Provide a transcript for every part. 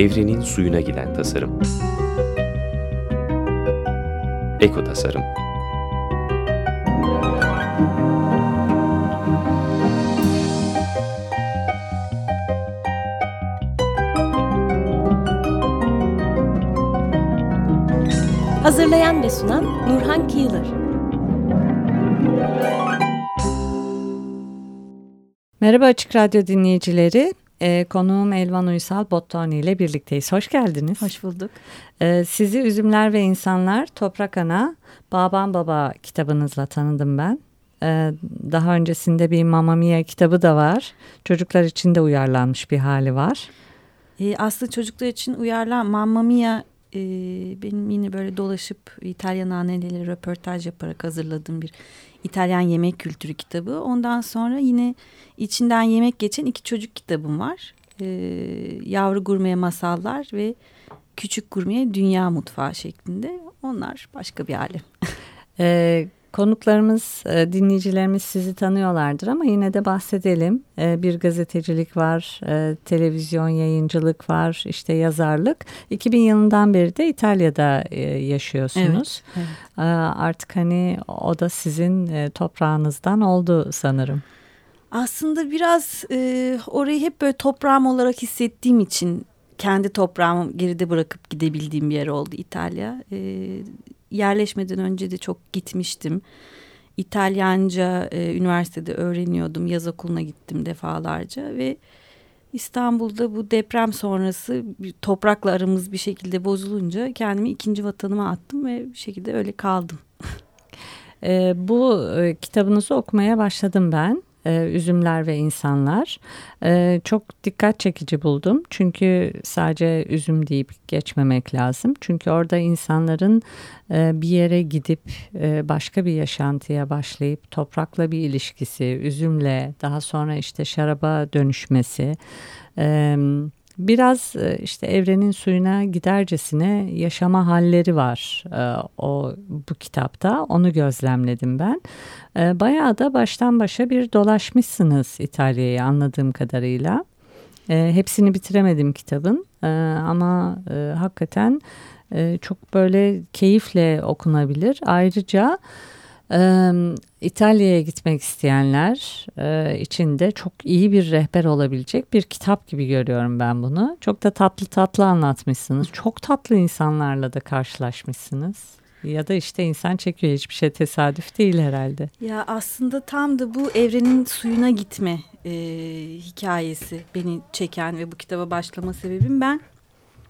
Evrenin suyuna giden tasarım. Eko tasarım. Hazırlayan ve sunan Nurhan Kıyılır. Merhaba Açık Radyo dinleyicileri. Ee, konuğum Elvan Uysal Bottoni ile birlikteyiz. Hoş geldiniz. Hoş bulduk. Ee, sizi Üzümler ve İnsanlar Toprak Ana Baban Baba kitabınızla tanıdım ben. Ee, daha öncesinde bir Mamma Mia kitabı da var. Çocuklar için de uyarlanmış bir hali var. E, aslında çocuklar için uyarlan Mamma Mia e, benim yine böyle dolaşıp İtalyan anneleri röportaj yaparak hazırladığım bir İtalyan yemek kültürü kitabı. Ondan sonra yine içinden yemek geçen iki çocuk kitabım var. E, Yavru Gurmeye Masallar ve Küçük Gurmeye Dünya Mutfağı şeklinde. Onlar başka bir alem. Ee, Konuklarımız, e, dinleyicilerimiz sizi tanıyorlardır ama yine de bahsedelim. E, bir gazetecilik var, e, televizyon yayıncılık var, işte yazarlık. 2000 yılından beri de İtalya'da yaşıyorsunuz. Evet, evet. Artık hani o da sizin toprağınızdan oldu sanırım. Aslında biraz orayı hep böyle toprağım olarak hissettiğim için kendi toprağımı geride bırakıp gidebildiğim bir yer oldu İtalya yerleşmeden önce de çok gitmiştim. İtalyanca e, üniversitede öğreniyordum. Yaz okuluna gittim defalarca ve İstanbul'da bu deprem sonrası toprakla aramız bir şekilde bozulunca kendimi ikinci vatanıma attım ve bir şekilde öyle kaldım. E, bu e, kitabınızı okumaya başladım ben e, üzümler ve insanlar. E, çok dikkat çekici buldum. Çünkü sadece üzüm deyip geçmemek lazım. Çünkü orada insanların e, bir yere gidip başka bir yaşantıya başlayıp toprakla bir ilişkisi, üzümle daha sonra işte şaraba dönüşmesi... biraz e, işte evrenin suyuna gidercesine yaşama halleri var e, o bu kitapta onu gözlemledim ben. E, bayağı da baştan başa bir dolaşmışsınız İtalya'yı anladığım kadarıyla. Hepsini bitiremedim kitabın ama hakikaten çok böyle keyifle okunabilir. Ayrıca İtalya'ya gitmek isteyenler e, için de çok iyi bir rehber olabilecek bir kitap gibi görüyorum ben bunu. Çok da tatlı tatlı anlatmışsınız. Çok tatlı insanlarla da karşılaşmışsınız. Ya da işte insan çekiyor hiçbir şey tesadüf değil herhalde. Ya aslında tam da bu evrenin suyuna gitme e, hikayesi beni çeken ve bu kitaba başlama sebebim ben.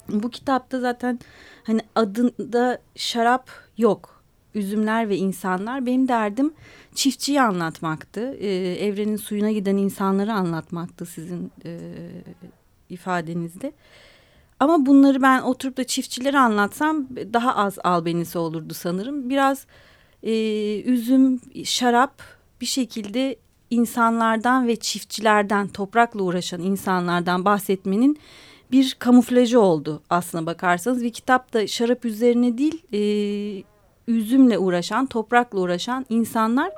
Bu kitapta zaten hani adında şarap yok üzümler ve insanlar benim derdim çiftçiyi anlatmaktı. Ee, evrenin suyuna giden insanları anlatmaktı sizin e, ifadenizde. Ama bunları ben oturup da çiftçileri anlatsam daha az albenisi olurdu sanırım. Biraz e, üzüm, şarap bir şekilde insanlardan ve çiftçilerden, toprakla uğraşan insanlardan bahsetmenin bir kamuflajı oldu aslına bakarsanız. Bir kitap da şarap üzerine değil, e, üzümle uğraşan, toprakla uğraşan insanlar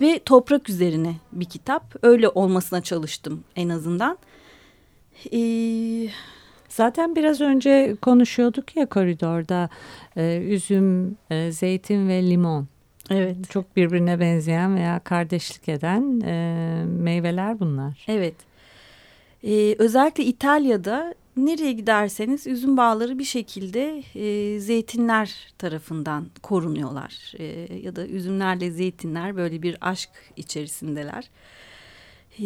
ve toprak üzerine bir kitap. Öyle olmasına çalıştım en azından. Ee, Zaten biraz önce konuşuyorduk ya koridorda e, üzüm, e, zeytin ve limon. Evet. Çok birbirine benzeyen veya kardeşlik eden e, meyveler bunlar. Evet. Ee, özellikle İtalya'da nereye giderseniz üzüm bağları bir şekilde e, zeytinler tarafından korunuyorlar. E, ya da üzümlerle zeytinler böyle bir aşk içerisindeler. E,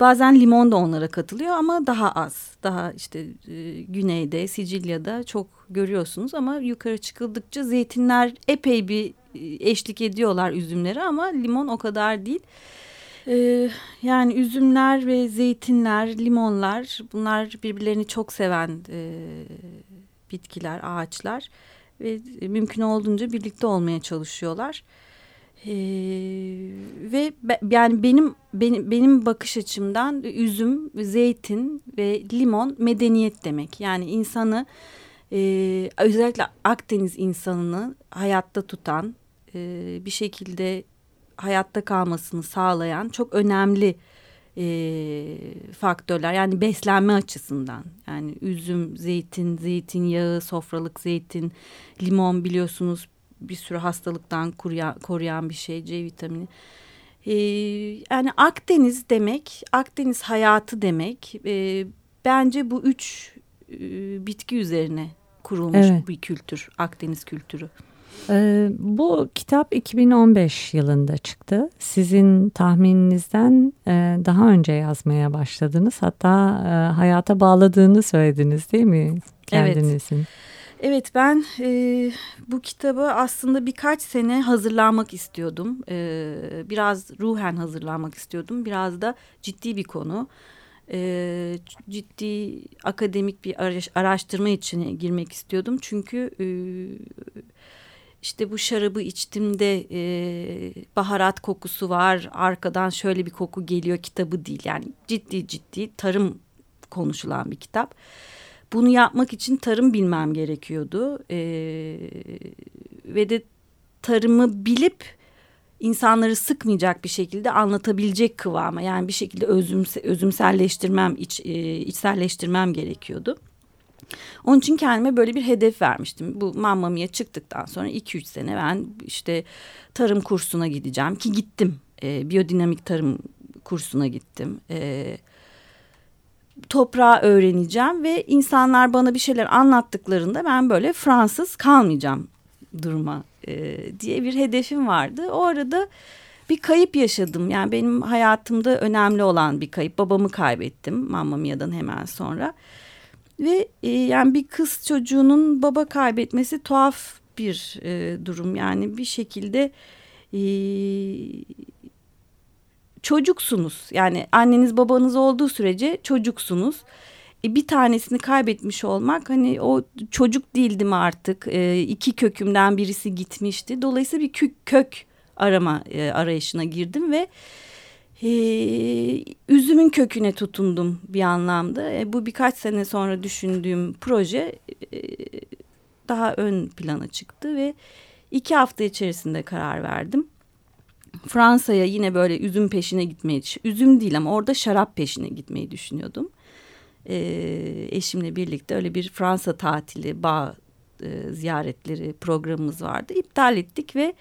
bazen limon da onlara katılıyor ama daha az. Daha işte e, güneyde, Sicilya'da çok görüyorsunuz ama yukarı çıkıldıkça zeytinler epey bir e, eşlik ediyorlar üzümleri ama limon o kadar değil. Ee, yani üzümler ve zeytinler, limonlar bunlar birbirlerini çok seven e, bitkiler, ağaçlar ve mümkün olduğunca birlikte olmaya çalışıyorlar. Ee, ve be, yani benim benim benim bakış açımdan üzüm, zeytin ve limon medeniyet demek. Yani insanı e, özellikle Akdeniz insanını hayatta tutan e, bir şekilde hayatta kalmasını sağlayan çok önemli e, faktörler yani beslenme açısından yani üzüm, zeytin, zeytinyağı, sofralık zeytin, limon biliyorsunuz bir sürü hastalıktan koruyan, koruyan bir şey C vitamini. E, yani Akdeniz demek, Akdeniz hayatı demek e, bence bu üç e, bitki üzerine kurulmuş evet. bir kültür, Akdeniz kültürü. Ee, bu kitap 2015 yılında çıktı. Sizin tahmininizden e, daha önce yazmaya başladınız. Hatta e, hayata bağladığını söylediniz değil mi kendinizin? Evet. Evet ben e, bu kitabı aslında birkaç sene hazırlanmak istiyordum. E, biraz ruhen hazırlanmak istiyordum. Biraz da ciddi bir konu. E, ciddi akademik bir araştırma içine girmek istiyordum. Çünkü... E, işte bu şarabı içtiğimde e, baharat kokusu var arkadan şöyle bir koku geliyor kitabı değil yani ciddi ciddi tarım konuşulan bir kitap. Bunu yapmak için tarım bilmem gerekiyordu e, ve de tarımı bilip insanları sıkmayacak bir şekilde anlatabilecek kıvama yani bir şekilde özümse, özümselleştirmem iç, e, içselleştirmem gerekiyordu. Onun için kendime böyle bir hedef vermiştim. Bu Mamma çıktıktan sonra 2-3 sene ben işte tarım kursuna gideceğim ki gittim. E, biyodinamik tarım kursuna gittim. E, toprağı öğreneceğim ve insanlar bana bir şeyler anlattıklarında ben böyle Fransız kalmayacağım duruma e, diye bir hedefim vardı. O arada bir kayıp yaşadım. Yani benim hayatımda önemli olan bir kayıp. Babamı kaybettim Mamma Mia'dan hemen sonra. Ve e, yani bir kız çocuğunun baba kaybetmesi tuhaf bir e, durum. Yani bir şekilde e, çocuksunuz. Yani anneniz babanız olduğu sürece çocuksunuz. E, bir tanesini kaybetmiş olmak hani o çocuk değildim artık. E, iki kökümden birisi gitmişti. Dolayısıyla bir kök, kök arama e, arayışına girdim ve e, üzümün köküne tutundum bir anlamda. E, bu birkaç sene sonra düşündüğüm proje e, daha ön plana çıktı ve iki hafta içerisinde karar verdim. Fransa'ya yine böyle üzüm peşine gitmeyi, üzüm değil ama orada şarap peşine gitmeyi düşünüyordum. E, eşimle birlikte öyle bir Fransa tatili, bağ e, ziyaretleri programımız vardı. İptal ettik ve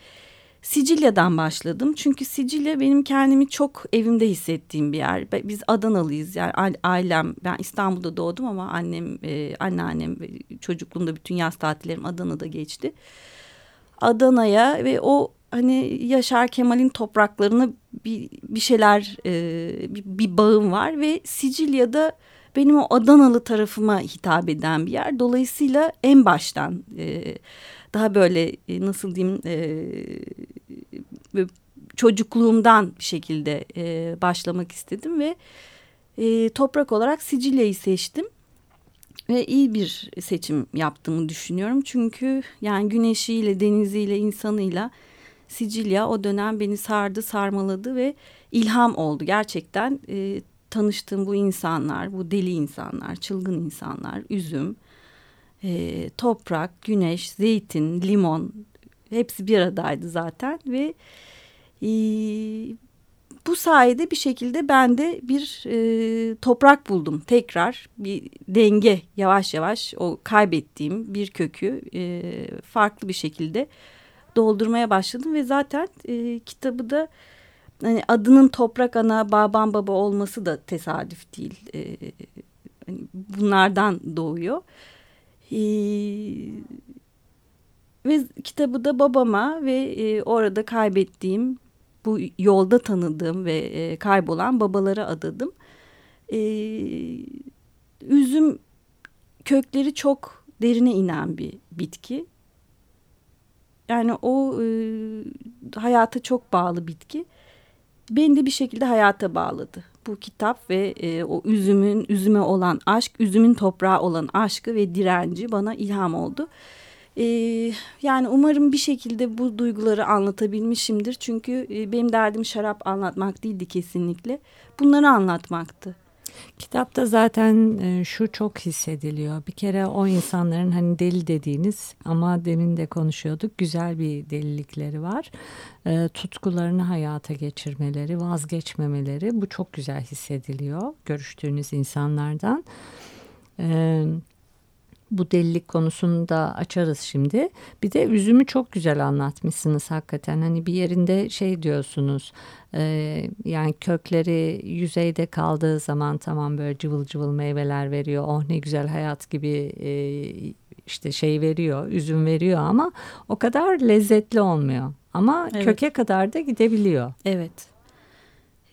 Sicilya'dan başladım. Çünkü Sicilya benim kendimi çok evimde hissettiğim bir yer. Biz Adanalıyız yani ailem ben İstanbul'da doğdum ama annem, e, anneannem çocukluğumda bütün yaz tatillerim Adana'da geçti. Adana'ya ve o hani Yaşar Kemal'in topraklarına bir, bir şeyler e, bir, bir bağım var ve Sicilya'da benim o Adanalı tarafıma hitap eden bir yer. Dolayısıyla en baştan e, daha böyle nasıl diyeyim çocukluğumdan bir şekilde e, başlamak istedim ve e, toprak olarak Sicilya'yı seçtim. Ve iyi bir seçim yaptığımı düşünüyorum. Çünkü yani güneşiyle, deniziyle, insanıyla Sicilya o dönem beni sardı, sarmaladı ve ilham oldu. Gerçekten e, tanıştığım bu insanlar, bu deli insanlar, çılgın insanlar, üzüm, e, toprak, güneş, zeytin, limon hepsi bir aradaydı zaten ve e, bu sayede bir şekilde ben de bir e, toprak buldum tekrar bir denge yavaş yavaş o kaybettiğim bir kökü e, farklı bir şekilde doldurmaya başladım ve zaten e, kitabı da hani adının toprak ana baban baba olması da tesadüf değil e, hani bunlardan doğuyor. E, ve kitabı da babama ve e, orada kaybettiğim bu yolda tanıdığım ve e, kaybolan babalara adadım. E, üzüm kökleri çok derine inen bir bitki. Yani o e, hayata çok bağlı bitki. Beni de bir şekilde hayata bağladı. Bu kitap ve e, o üzümün üzüme olan aşk, üzümün toprağa olan aşkı ve direnci bana ilham oldu. E, yani umarım bir şekilde bu duyguları anlatabilmişimdir. Çünkü e, benim derdim şarap anlatmak değildi kesinlikle. Bunları anlatmaktı. Kitapta zaten e, şu çok hissediliyor. Bir kere o insanların hani deli dediğiniz ama demin de konuşuyorduk güzel bir delilikleri var. E, tutkularını hayata geçirmeleri, vazgeçmemeleri bu çok güzel hissediliyor görüştüğünüz insanlardan. Evet bu delilik konusunu da açarız şimdi. Bir de üzümü çok güzel anlatmışsınız hakikaten. Hani bir yerinde şey diyorsunuz e, yani kökleri yüzeyde kaldığı zaman tamam böyle cıvıl cıvıl meyveler veriyor. Oh ne güzel hayat gibi e, işte şey veriyor, üzüm veriyor ama o kadar lezzetli olmuyor. Ama evet. köke kadar da gidebiliyor. Evet.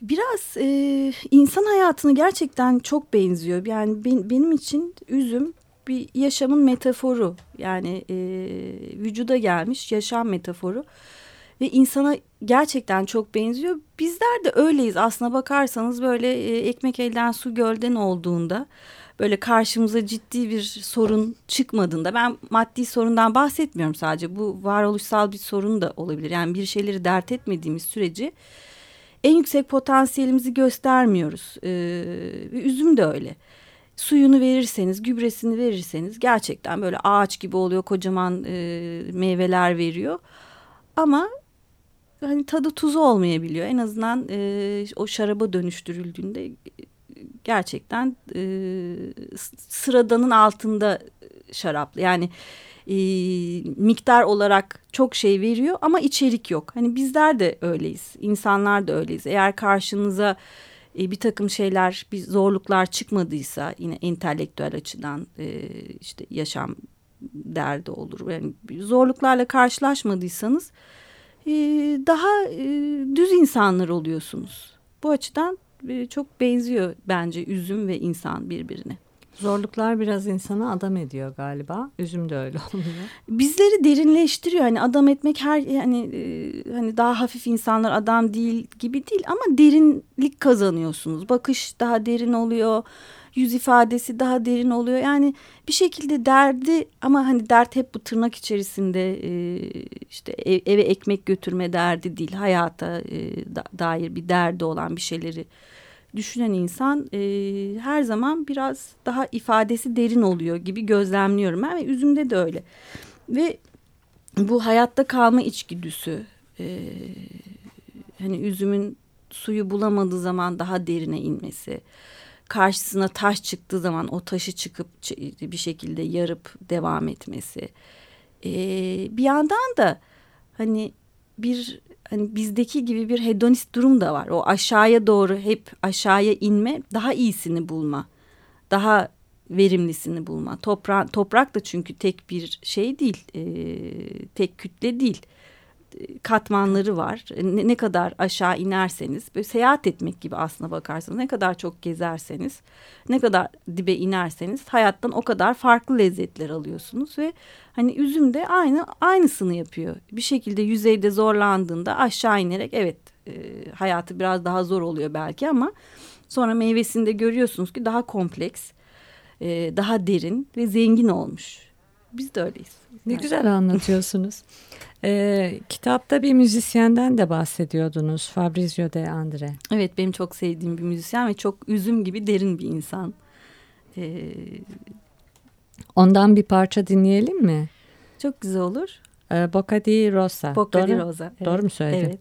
Biraz e, insan hayatını gerçekten çok benziyor. Yani ben, benim için üzüm bir yaşamın metaforu yani e, vücuda gelmiş yaşam metaforu ve insana gerçekten çok benziyor. Bizler de öyleyiz aslına bakarsanız böyle e, ekmek elden su gölden olduğunda böyle karşımıza ciddi bir sorun çıkmadığında ben maddi sorundan bahsetmiyorum sadece bu varoluşsal bir sorun da olabilir. Yani bir şeyleri dert etmediğimiz sürece en yüksek potansiyelimizi göstermiyoruz. Ee, üzüm de öyle suyunu verirseniz, gübresini verirseniz gerçekten böyle ağaç gibi oluyor, kocaman e, meyveler veriyor. Ama hani tadı tuzu olmayabiliyor. En azından e, o şaraba dönüştürüldüğünde gerçekten e, sıradanın altında şaraplı. Yani e, miktar olarak çok şey veriyor ama içerik yok. Hani bizler de öyleyiz. İnsanlar da öyleyiz. Eğer karşınıza e, bir takım şeyler, bir zorluklar çıkmadıysa yine entelektüel açıdan e, işte yaşam derdi olur. Yani zorluklarla karşılaşmadıysanız e, daha e, düz insanlar oluyorsunuz. Bu açıdan e, çok benziyor bence üzüm ve insan birbirine. Zorluklar biraz insanı adam ediyor galiba. Üzüm de öyle oluyor. Bizleri derinleştiriyor. Hani adam etmek her yani e, hani daha hafif insanlar adam değil gibi değil ama derinlik kazanıyorsunuz. Bakış daha derin oluyor. Yüz ifadesi daha derin oluyor. Yani bir şekilde derdi ama hani dert hep bu tırnak içerisinde e, işte ev, eve ekmek götürme derdi değil. Hayata e, da, dair bir derdi olan bir şeyleri düşünen insan e, her zaman biraz daha ifadesi derin oluyor gibi gözlemliyorum ben ve üzümde de öyle. Ve bu hayatta kalma içgüdüsü e, hani üzümün suyu bulamadığı zaman daha derine inmesi karşısına taş çıktığı zaman o taşı çıkıp bir şekilde yarıp devam etmesi e, bir yandan da hani bir hani bizdeki gibi bir hedonist durum da var. O aşağıya doğru hep aşağıya inme, daha iyisini bulma, daha verimlisini bulma. Topra toprak da çünkü tek bir şey değil, e, tek kütle değil katmanları var. Ne, ne kadar aşağı inerseniz böyle seyahat etmek gibi aslına bakarsanız ne kadar çok gezerseniz ne kadar dibe inerseniz hayattan o kadar farklı lezzetler alıyorsunuz ve hani üzüm de aynı aynısını yapıyor. Bir şekilde yüzeyde zorlandığında aşağı inerek evet e, hayatı biraz daha zor oluyor belki ama sonra meyvesinde görüyorsunuz ki daha kompleks, e, daha derin ve zengin olmuş. Biz de öyleyiz. Ne yani. güzel anlatıyorsunuz. Ee, kitapta bir müzisyenden de bahsediyordunuz. Fabrizio de Andre. Evet benim çok sevdiğim bir müzisyen ve çok üzüm gibi derin bir insan. Ee, Ondan bir parça dinleyelim mi? Çok güzel olur. Ee, Boca di Rosa. Boca doğru, di Rosa. Evet. Doğru mu söyledim? Evet.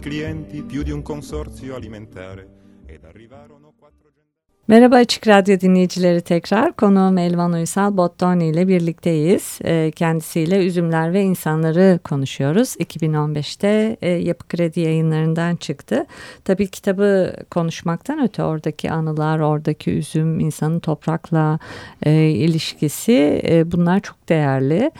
clienti, più di un consorzio alimentare. Ed arrivarono Merhaba Açık Radyo dinleyicileri tekrar. Konuğum Elvan Uysal Bottoni ile birlikteyiz. E, kendisiyle üzümler ve insanları konuşuyoruz. 2015'te e, Yapı Kredi yayınlarından çıktı. Tabii kitabı konuşmaktan öte oradaki anılar, oradaki üzüm, insanın toprakla e, ilişkisi e, bunlar çok değerli.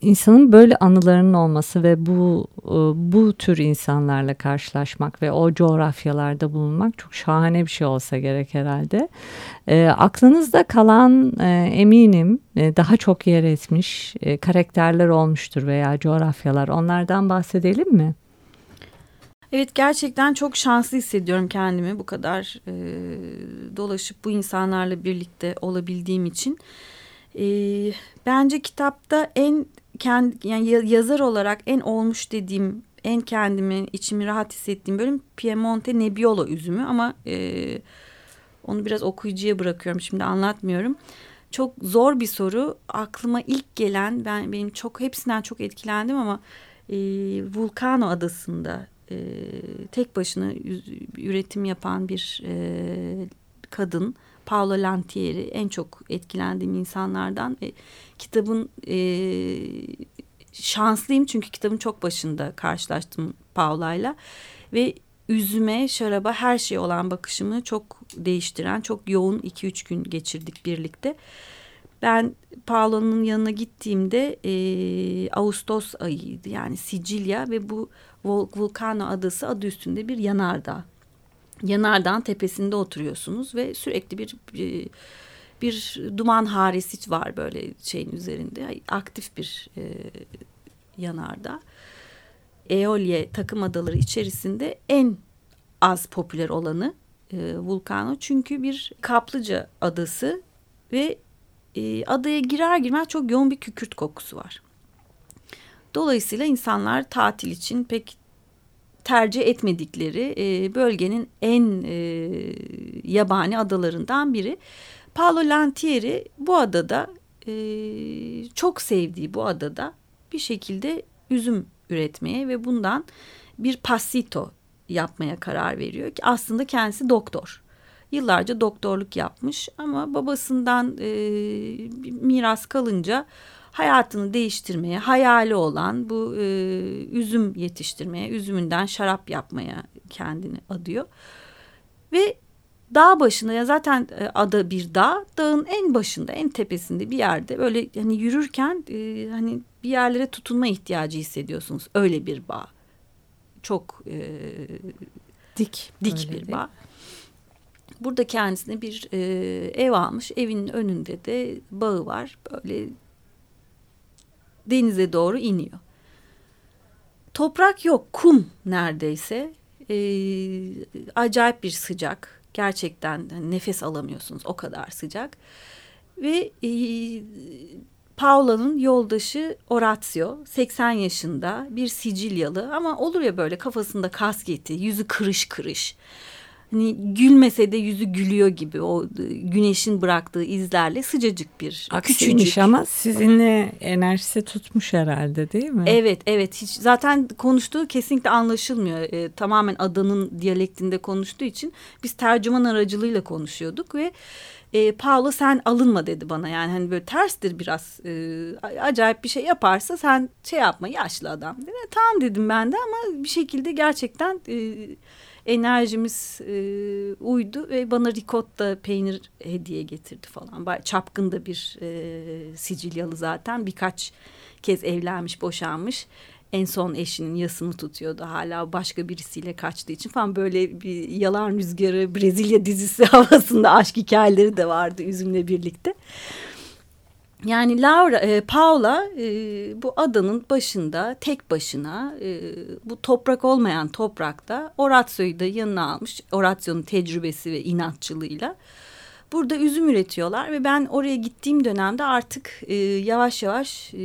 İnsanın böyle anılarının olması ve bu e, bu tür insanlarla karşılaşmak ve o coğrafyalarda bulunmak çok şahane bir şey olsa gerek herhalde. E, aklınızda kalan e, eminim e, daha çok yer etmiş e, karakterler olmuştur veya coğrafyalar. Onlardan bahsedelim mi? Evet gerçekten çok şanslı hissediyorum kendimi bu kadar e, dolaşıp bu insanlarla birlikte olabildiğim için. E, bence kitapta en kendi yani yazar olarak en olmuş dediğim en kendimi içimi rahat hissettiğim bölüm Piemonte Nebbiolo üzümü ama e, onu biraz okuyucuya bırakıyorum şimdi anlatmıyorum. Çok zor bir soru aklıma ilk gelen ben benim çok hepsinden çok etkilendim ama e, Vulcano adasında e, tek başına üretim yapan bir e, kadın Paolo Lantieri en çok etkilendiğim insanlardan. E, kitabın e, şanslıyım çünkü kitabın çok başında karşılaştım Paolo'yla ve üzüme, şaraba her şey olan bakışımı çok değiştiren, çok yoğun iki üç gün geçirdik birlikte. Ben Paolo'nun yanına gittiğimde e, Ağustos ayıydı yani Sicilya ve bu Vulcano adası adı üstünde bir yanardağ yanardağın tepesinde oturuyorsunuz ve sürekli bir bir, duman harisi var böyle şeyin üzerinde aktif bir e, yanardağ. Eolye takım adaları içerisinde en az popüler olanı e, Vulcano çünkü bir kaplıca adası ve e, adaya girer girmez çok yoğun bir kükürt kokusu var. Dolayısıyla insanlar tatil için pek tercih etmedikleri e, bölgenin en e, yabani adalarından biri. Paolo Lantieri bu adada e, çok sevdiği bu adada bir şekilde üzüm üretmeye ve bundan bir passito yapmaya karar veriyor ki aslında kendisi doktor. Yıllarca doktorluk yapmış ama babasından e, miras kalınca hayatını değiştirmeye, hayali olan bu e, üzüm yetiştirmeye, üzümünden şarap yapmaya kendini adıyor. Ve dağ başında ya zaten e, ada bir dağ, dağın en başında, en tepesinde bir yerde böyle hani yürürken e, hani bir yerlere tutunma ihtiyacı hissediyorsunuz. Öyle bir bağ. Çok e, dik, dik bir bağ. Burada kendisine bir e, ev almış. Evinin önünde de bağı var. Böyle denize doğru iniyor. Toprak yok, kum neredeyse. Ee, acayip bir sıcak. Gerçekten nefes alamıyorsunuz o kadar sıcak. Ve e, Paula'nın yoldaşı Orazio 80 yaşında bir Sicilyalı ama olur ya böyle kafasında kasketi, yüzü kırış kırış hani gülmese de yüzü gülüyor gibi o e, güneşin bıraktığı izlerle sıcacık bir Aksiymiş küçücük. ama sizinle enerjisi tutmuş herhalde değil mi? Evet evet hiç zaten konuştuğu kesinlikle anlaşılmıyor e, tamamen adanın diyalektinde konuştuğu için biz tercüman aracılığıyla konuşuyorduk ve e, Paolo sen alınma dedi bana yani hani böyle terstir biraz e, acayip bir şey yaparsa sen şey yapma yaşlı adam dedi. Tamam dedim ben de ama bir şekilde gerçekten e, enerjimiz e, uydu ve bana ricotta peynir hediye getirdi falan. Bay, çapkın da bir e, Sicilyalı zaten birkaç kez evlenmiş boşanmış. En son eşinin yasını tutuyordu hala başka birisiyle kaçtığı için falan böyle bir yalan rüzgarı Brezilya dizisi havasında aşk hikayeleri de vardı Üzüm'le birlikte. Yani Laura, e, Paula e, bu adanın başında tek başına e, bu toprak olmayan toprakta Orazio'yu da yanına almış. Orazio'nun tecrübesi ve inatçılığıyla. Burada üzüm üretiyorlar ve ben oraya gittiğim dönemde artık e, yavaş yavaş e,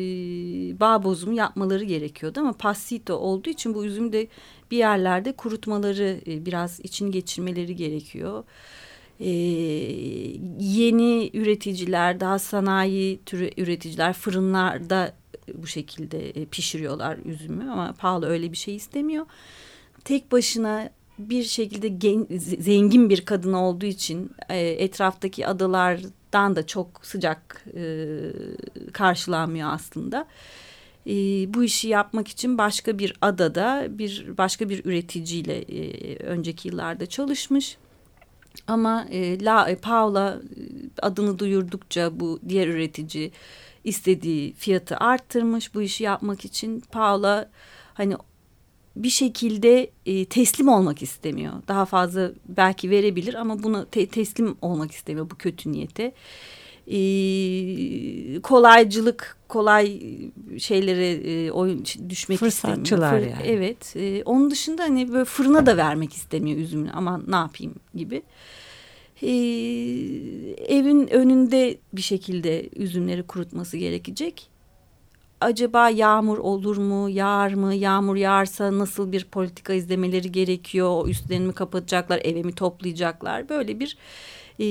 bağ bozumu yapmaları gerekiyordu. Ama passito olduğu için bu üzümü de bir yerlerde kurutmaları, e, biraz için geçirmeleri gerekiyor yeni üreticiler, daha sanayi türü üreticiler fırınlarda bu şekilde e, pişiriyorlar üzümü ama pahalı öyle bir şey istemiyor. Tek başına bir şekilde gen, zengin bir kadın olduğu için e, etraftaki adalardan da çok sıcak e, karşılanmıyor aslında. E, bu işi yapmak için başka bir adada bir başka bir üreticiyle e, önceki yıllarda çalışmış. Ama e, La e, Paula e, adını duyurdukça bu diğer üretici istediği fiyatı arttırmış bu işi yapmak için. Paula hani bir şekilde e, teslim olmak istemiyor. Daha fazla belki verebilir ama buna te teslim olmak istemiyor bu kötü niyete. E, kolaycılık, kolay şeylere e, oyun düşmek Fırsatçılar istemiyor. yani. Evet. E, onun dışında hani böyle fırına da vermek istemiyor üzümünü. Aman ne yapayım gibi. E, evin önünde bir şekilde üzümleri kurutması gerekecek acaba yağmur olur mu, yağar mı, yağmur yağarsa nasıl bir politika izlemeleri gerekiyor, üstlerini mi kapatacaklar, eve mi toplayacaklar, böyle bir e,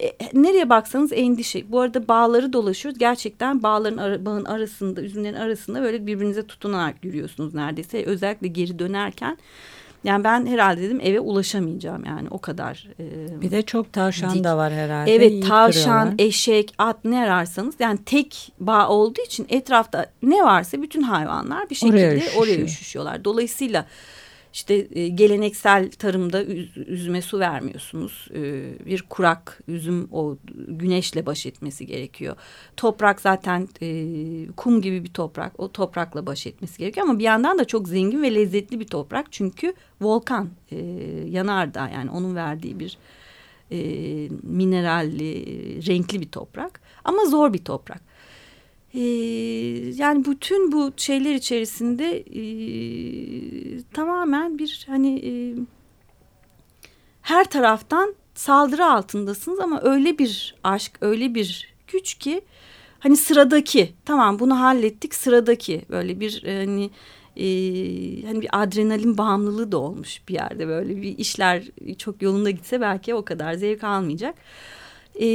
e, nereye baksanız endişe. Bu arada bağları dolaşıyoruz. Gerçekten bağların ara, bağın arasında, üzümlerin arasında böyle birbirinize tutunarak yürüyorsunuz neredeyse. Özellikle geri dönerken yani ben herhalde dedim eve ulaşamayacağım yani o kadar. E, bir de çok tavşan dik. da var herhalde. Evet tavşan, eşek, at ne ararsanız yani tek bağ olduğu için etrafta ne varsa bütün hayvanlar bir şekilde oraya, üşüşüyor. oraya üşüşüyorlar. Dolayısıyla işte e, geleneksel tarımda üzüme su vermiyorsunuz. E, bir kurak üzüm o güneşle baş etmesi gerekiyor. Toprak zaten e, kum gibi bir toprak. O toprakla baş etmesi gerekiyor ama bir yandan da çok zengin ve lezzetli bir toprak. Çünkü volkan e, yanardağ yani onun verdiği bir e, mineralli, renkli bir toprak. Ama zor bir toprak. Ee, yani bütün bu şeyler içerisinde e, tamamen bir hani e, her taraftan saldırı altındasınız ama öyle bir aşk, öyle bir güç ki hani sıradaki tamam bunu hallettik sıradaki böyle bir e, hani e, hani bir adrenalin bağımlılığı da olmuş bir yerde böyle bir işler çok yolunda gitse belki o kadar zevk almayacak. Ee,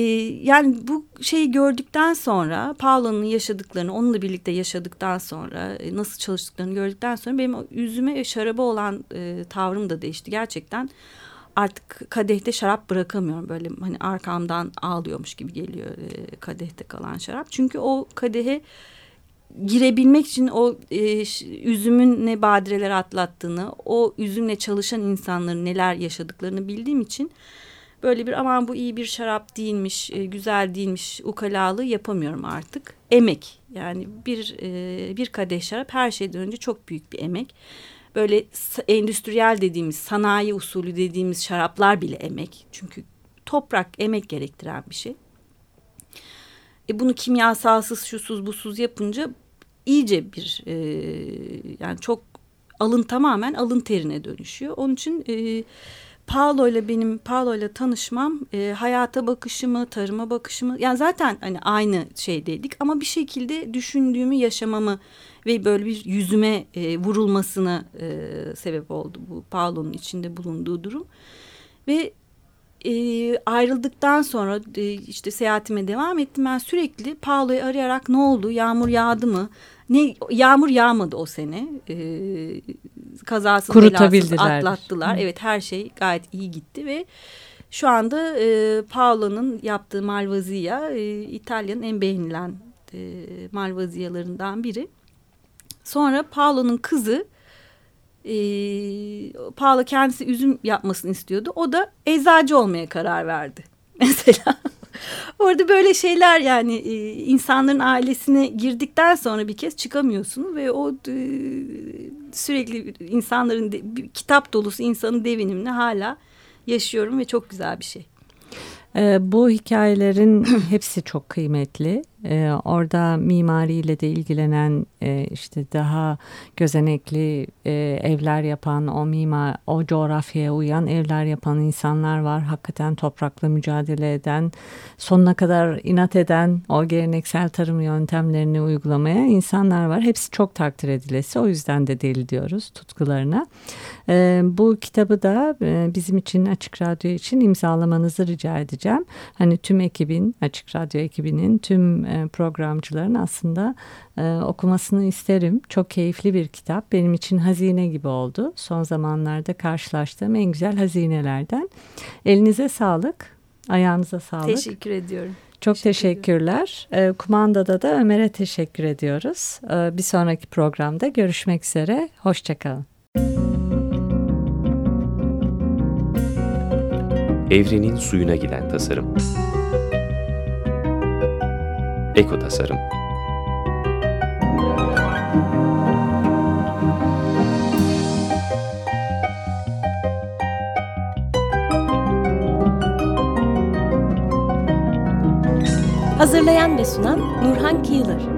yani bu şeyi gördükten sonra Paolo'nun yaşadıklarını onunla birlikte yaşadıktan sonra e, nasıl çalıştıklarını gördükten sonra benim üzüme ve şaraba olan e, tavrım da değişti. Gerçekten artık kadehte şarap bırakamıyorum böyle hani arkamdan ağlıyormuş gibi geliyor e, kadehte kalan şarap. Çünkü o kadehe girebilmek için o e, üzümün ne badireler atlattığını, o üzümle çalışan insanların neler yaşadıklarını bildiğim için böyle bir aman bu iyi bir şarap değilmiş, e, güzel değilmiş ukalalığı yapamıyorum artık. Emek yani bir e, bir kadeh şarap her şeyden önce çok büyük bir emek. Böyle endüstriyel dediğimiz sanayi usulü dediğimiz şaraplar bile emek. Çünkü toprak emek gerektiren bir şey. E bunu kimyasalsız, şusuz, busuz yapınca iyice bir e, yani çok alın tamamen alın terine dönüşüyor. Onun için e, Paolo ile benim Paolo ile tanışmam e, hayata bakışımı, tarıma bakışımı yani zaten hani aynı şeydeydik ama bir şekilde düşündüğümü, yaşamamı ve böyle bir yüzüme e, vurulmasına e, sebep oldu bu Paolo'nun içinde bulunduğu durum. Ve e, ayrıldıktan sonra e, işte seyahatime devam ettim. Ben sürekli Paolo'yu arayarak ne oldu, yağmur yağdı mı? Ne yağmur yağmadı o sene. Ee, kazasız belasız atlattılar. Hı. Evet her şey gayet iyi gitti ve şu anda e, Paolo'nun yaptığı Malvazia e, İtalya'nın en beğenilen e, Malvazialarından biri. Sonra Paolo'nun kızı e, Paolo kendisi üzüm yapmasını istiyordu. O da eczacı olmaya karar verdi. Mesela Orada böyle şeyler yani e, insanların ailesine girdikten sonra bir kez çıkamıyorsunuz ve o e, sürekli insanların de, kitap dolusu insanın devinimini hala yaşıyorum ve çok güzel bir şey. E, bu hikayelerin hepsi çok kıymetli. E, orada mimariyle de ilgilenen e, işte daha gözenekli e, evler yapan o mimar o coğrafyaya uyan evler yapan insanlar var. Hakikaten toprakla mücadele eden sonuna kadar inat eden o geleneksel tarım yöntemlerini uygulamaya insanlar var. Hepsi çok takdir edilesi. O yüzden de deli diyoruz tutkularına. E, bu kitabı da e, bizim için Açık Radyo için imzalamanızı rica edeceğim. Hani tüm ekibin Açık Radyo ekibinin tüm e, programcıların aslında e, okumasını isterim. Çok keyifli bir kitap. Benim için hazine gibi oldu. Son zamanlarda karşılaştığım en güzel hazinelerden. Elinize sağlık. Ayağınıza sağlık. Teşekkür ediyorum. Çok teşekkür teşekkürler. E, kumandada da Ömer'e teşekkür ediyoruz. E, bir sonraki programda görüşmek üzere. Hoşçakalın. Evrenin suyuna giden tasarım. Eko Tasarım Hazırlayan ve sunan Nurhan Kıyılır.